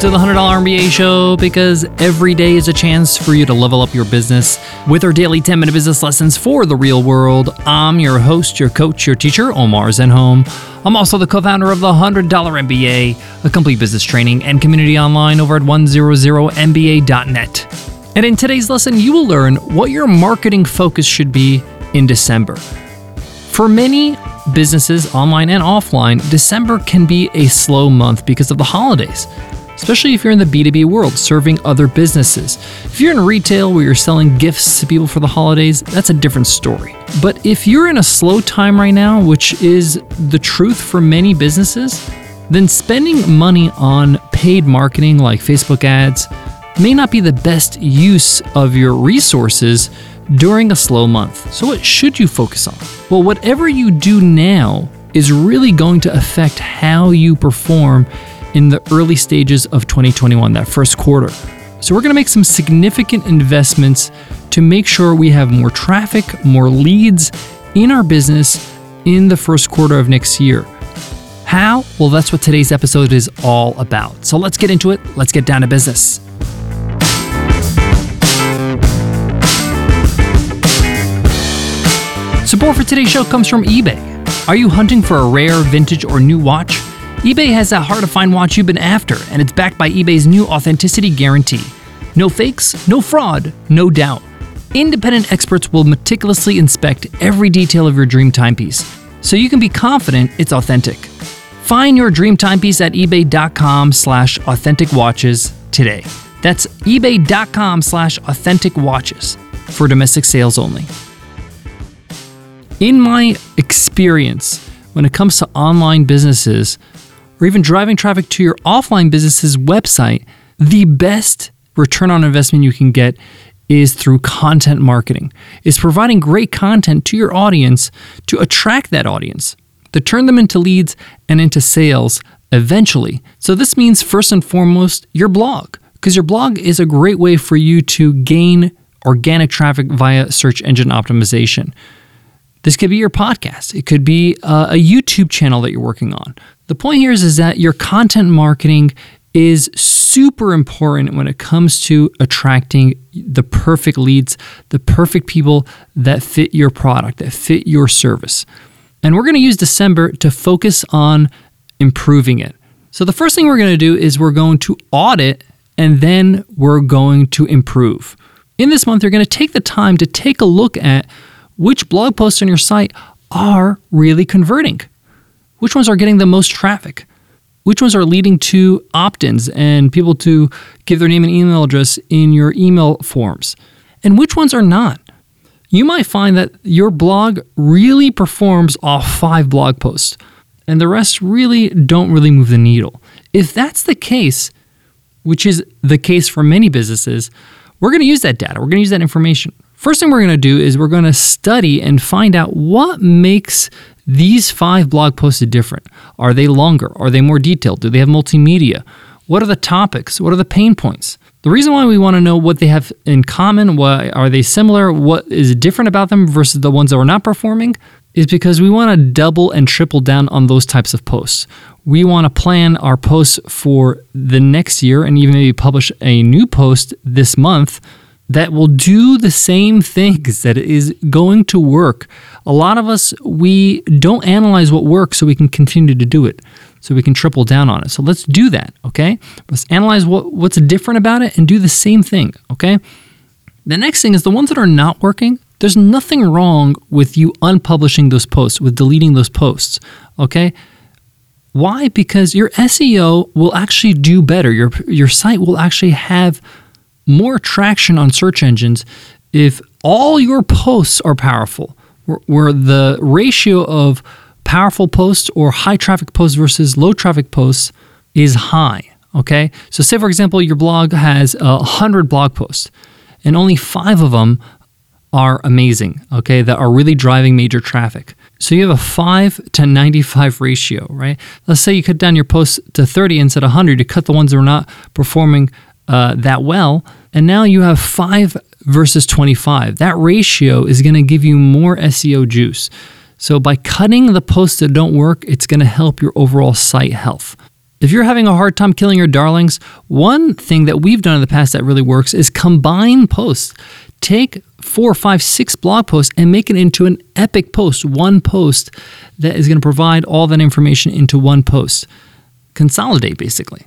to the $100 MBA show because every day is a chance for you to level up your business with our daily 10 minute business lessons for the real world. I'm your host, your coach, your teacher, Omar Zenhom. I'm also the co founder of the $100 MBA, a complete business training and community online over at 100MBA.net. And in today's lesson, you will learn what your marketing focus should be in December. For many, businesses, online and offline, December can be a slow month because of the holidays, especially if you're in the B2B world serving other businesses. If you're in retail where you're selling gifts to people for the holidays, that's a different story. But if you're in a slow time right now, which is the truth for many businesses, then spending money on paid marketing like Facebook ads may not be the best use of your resources during a slow month. So, what should you focus on? Well, whatever you do now is really going to affect how you perform in the early stages of 2021, that first quarter. So, we're going to make some significant investments to make sure we have more traffic, more leads in our business in the first quarter of next year. How? Well, that's what today's episode is all about. So, let's get into it. Let's get down to business. Support for today's show comes from eBay. Are you hunting for a rare, vintage, or new watch? eBay has that hard to find watch you've been after, and it's backed by eBay's new authenticity guarantee. No fakes, no fraud, no doubt. Independent experts will meticulously inspect every detail of your dream timepiece, so you can be confident it's authentic. Find your dream timepiece at ebay.com slash authentic watches today. That's ebay.com slash authentic watches for domestic sales only. In my experience, when it comes to online businesses or even driving traffic to your offline business's website, the best return on investment you can get is through content marketing. Is providing great content to your audience to attract that audience, to turn them into leads and into sales eventually. So this means first and foremost your blog because your blog is a great way for you to gain organic traffic via search engine optimization. This could be your podcast. It could be uh, a YouTube channel that you're working on. The point here is, is that your content marketing is super important when it comes to attracting the perfect leads, the perfect people that fit your product, that fit your service. And we're going to use December to focus on improving it. So, the first thing we're going to do is we're going to audit and then we're going to improve. In this month, you're going to take the time to take a look at which blog posts on your site are really converting, which ones are getting the most traffic, which ones are leading to opt ins and people to give their name and email address in your email forms, and which ones are not. You might find that your blog really performs off five blog posts, and the rest really don't really move the needle. If that's the case, which is the case for many businesses, we're going to use that data, we're going to use that information. First thing we're going to do is we're going to study and find out what makes these five blog posts are different. Are they longer? Are they more detailed? Do they have multimedia? What are the topics? What are the pain points? The reason why we want to know what they have in common, why are they similar, what is different about them versus the ones that are not performing, is because we want to double and triple down on those types of posts. We want to plan our posts for the next year and even maybe publish a new post this month that will do the same things that is going to work. A lot of us, we don't analyze what works so we can continue to do it, so we can triple down on it. So let's do that, okay? Let's analyze what, what's different about it and do the same thing, okay? The next thing is the ones that are not working, there's nothing wrong with you unpublishing those posts, with deleting those posts, okay? Why? Because your SEO will actually do better. Your, your site will actually have more traction on search engines if all your posts are powerful, where, the ratio of powerful posts or high traffic posts versus low traffic posts is high. Okay. So, say for example, your blog has a 100 blog posts and only five of them are amazing, okay, that are really driving major traffic. So you have a 5 to 95 ratio, right? Let's say you cut down your posts to 30 instead of 100, you cut the ones that are not performing uh, that well. And now you have 5 versus 25. That ratio is going to give you more SEO juice. So by cutting the posts that don't work, it's going to help your overall site health. If you're having a hard time killing your darlings, one thing that we've done in the past that really works is combine posts. Take four, five, six blog posts and make it into an epic post, one post that is going to provide all that information into one post. Consolidate, basically.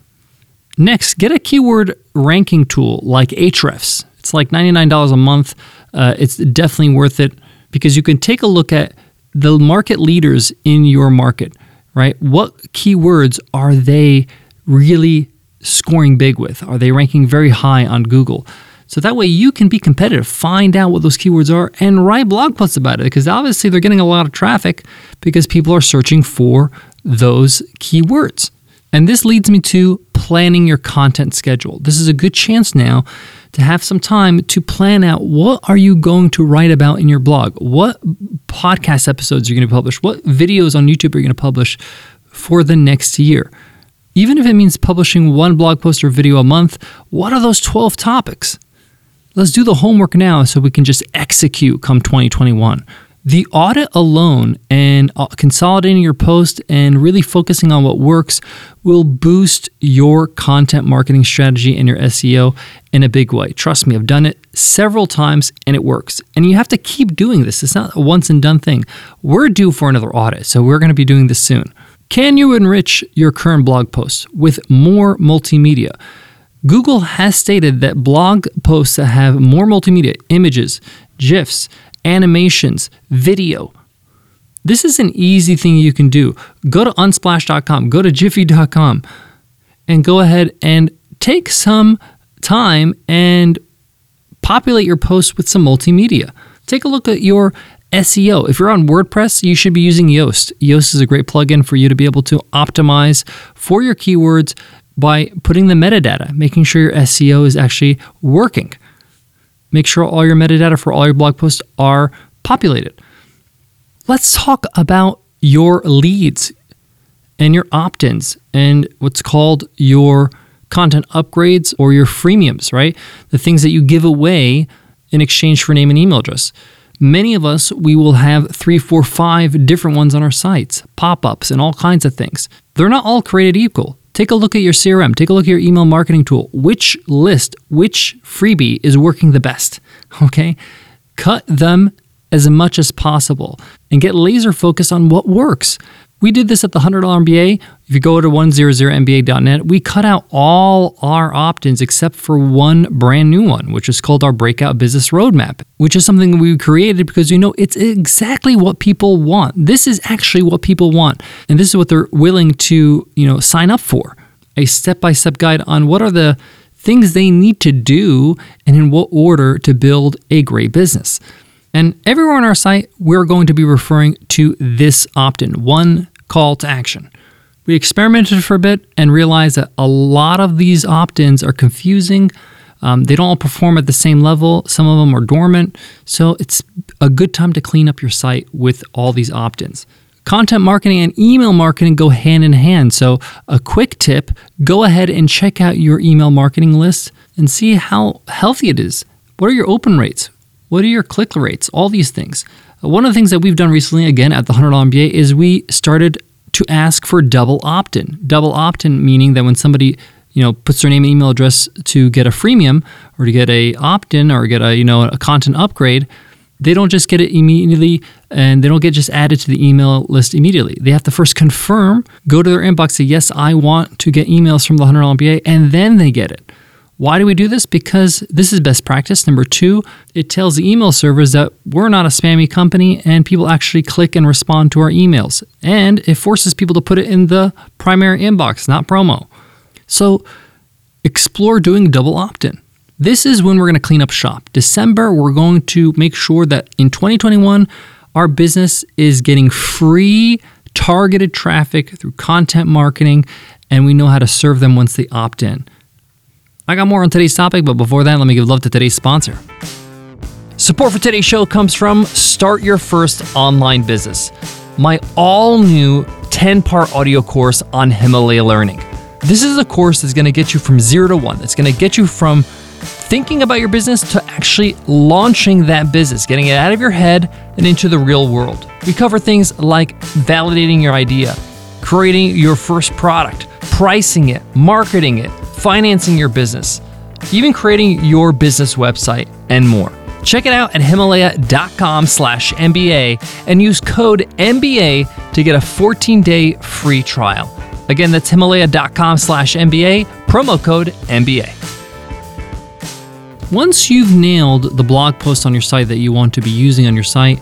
Next, get a keyword ranking tool like Ahrefs. It's like $99 a month. Uh, it's definitely worth it because you can take a look at the market leaders in your market right? What keywords are they really scoring big with? Are they ranking very high on Google? So that way you can be competitive, find out what those keywords are, and write blog posts about it because obviously they're getting a lot of traffic because people are searching for those keywords. And this leads me to planning your content schedule. This is a good chance now to have some time to plan out what are you going to write about in your blog? What podcast episodes are you going to publish? What videos on YouTube are you going to publish for the next year? Even if it means publishing one blog post or video a month, what are those 12 topics? Let's do the homework now so we can just execute come 2021. The audit alone and uh, consolidating your post and really focusing on what works will boost your content marketing strategy and your SEO in a big way. Trust me, I've done it several times and it works. And you have to keep doing this. It's not a once and done thing. We're due for another audit, so we're going to be doing this soon. Can you enrich your current blog posts with more multimedia? Google has stated that blog posts that have more multimedia, images, GIFs, animations, video. This is an easy thing you can do. Go to unsplash.com, go to giphy.com, and go ahead and take some time and populate your post with some multimedia. Take a look at your SEO. If you're on WordPress, you should be using Yoast. Yoast is a great plugin for you to be able to optimize for your keywords by putting the metadata, making sure your SEO is actually working. Make sure all your metadata for all your blog posts are populated. Let's talk about your leads and your opt ins and what's called your content upgrades or your freemiums, right? The things that you give away in exchange for name and email address. Many of us, we will have three, four, five different ones on our sites, pop ups, and all kinds of things. They're not all created equal. Take a look at your CRM, take a look at your email marketing tool. Which list, which freebie is working the best? Okay? Cut them as much as possible and get laser focused on what works. We did this at the $100 MBA. If you go to 100mba.net, we cut out all our opt ins except for one brand new one, which is called our Breakout Business Roadmap, which is something we created because you know it's exactly what people want. This is actually what people want. And this is what they're willing to, you know, sign up for. A step-by-step guide on what are the things they need to do and in what order to build a great business. And everywhere on our site, we're going to be referring to this opt in, one call to action. We experimented for a bit and realized that a lot of these opt ins are confusing. Um, they don't all perform at the same level. Some of them are dormant. So it's a good time to clean up your site with all these opt ins. Content marketing and email marketing go hand in hand. So, a quick tip go ahead and check out your email marketing list and see how healthy it is. What are your open rates? What are your click rates? All these things. One of the things that we've done recently, again at the $100 MBA, is we started to ask for double opt in. Double opt in meaning that when somebody you know puts their name and email address to get a freemium or to get a opt in or get a you know a content upgrade, they don't just get it immediately and they don't get just added to the email list immediately. They have to first confirm, go to their inbox, say, Yes, I want to get emails from the $100 MBA, and then they get it. Why do we do this? Because this is best practice. Number two, it tells the email servers that we're not a spammy company and people actually click and respond to our emails. And it forces people to put it in the primary inbox, not promo. So explore doing double opt in. This is when we're going to clean up shop. December, we're going to make sure that in 2021, our business is getting free targeted traffic through content marketing and we know how to serve them once they opt in. I got more on today's topic, but before that, let me give love to today's sponsor. Support for today's show comes from Start Your First Online Business, my all new 10 part audio course on Himalaya Learning. This is a course that's going to get you from zero to one. It's going to get you from thinking about your business to actually launching that business, getting it out of your head and into the real world. We cover things like validating your idea, creating your first product pricing it, marketing it, financing your business, even creating your business website, and more. Check it out at himalaya.com slash MBA and use code MBA to get a 14-day free trial. Again, that's himalaya.com slash MBA, promo code MBA. Once you've nailed the blog post on your site that you want to be using on your site,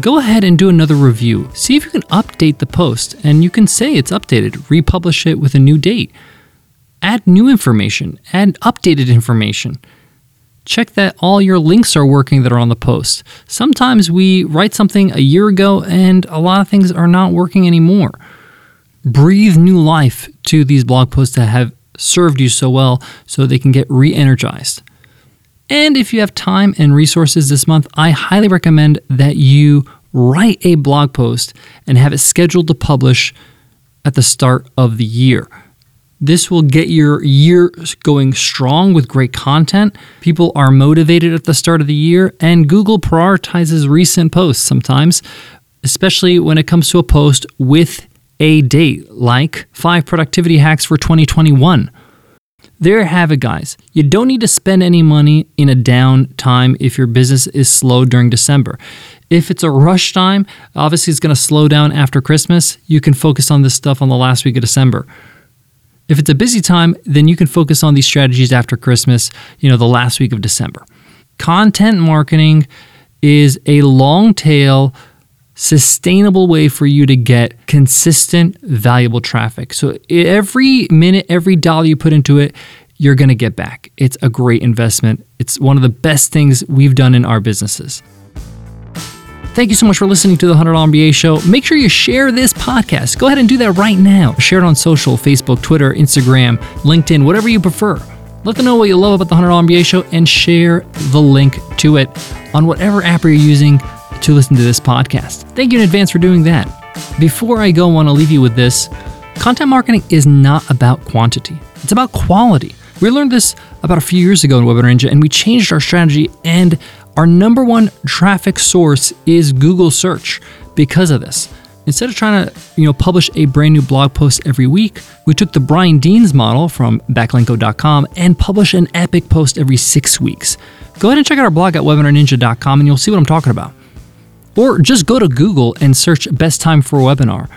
go ahead and do another review. See if you can update the post, and you can say it's updated, republish it with a new date. Add new information, add updated information. Check that all your links are working that are on the post. Sometimes we write something a year ago and a lot of things are not working anymore. Breathe new life to these blog posts that have served you so well so they can get re energized. And if you have time and resources this month, I highly recommend that you write a blog post and have it scheduled to publish at the start of the year. This will get your year going strong with great content. People are motivated at the start of the year, and Google prioritizes recent posts sometimes, especially when it comes to a post with a date, like five productivity hacks for 2021. There have it, guys. You don't need to spend any money in a down time if your business is slow during December. If it's a rush time, obviously it's going to slow down after Christmas. You can focus on this stuff on the last week of December. If it's a busy time, then you can focus on these strategies after Christmas, you know, the last week of December. Content marketing is a long tail, sustainable way for you to get consistent, valuable traffic. So every minute, every dollar you put into it, you're going to get back. It's a great investment. It's one of the best things we've done in our businesses. Thank you so much for listening to the $100 MBA show. Make sure you share this podcast. Go ahead and do that right now. Share it on social Facebook, Twitter, Instagram, LinkedIn, whatever you prefer. Let them know what you love about the $100 MBA show and share the link to it on whatever app you're using to listen to this podcast. Thank you in advance for doing that. Before I go, I want to leave you with this content marketing is not about quantity, it's about quality. We learned this about a few years ago in Webinar Ninja, and we changed our strategy. And our number one traffic source is Google search because of this. Instead of trying to, you know, publish a brand new blog post every week, we took the Brian Dean's model from backlinko.com and publish an epic post every six weeks. Go ahead and check out our blog at webinarninja.com and you'll see what I'm talking about. Or just go to Google and search best time for a webinar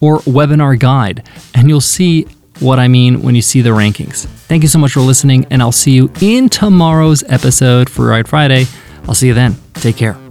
or webinar guide, and you'll see what I mean when you see the rankings. Thank you so much for listening, and I'll see you in tomorrow's episode for Ride Friday. I'll see you then. Take care.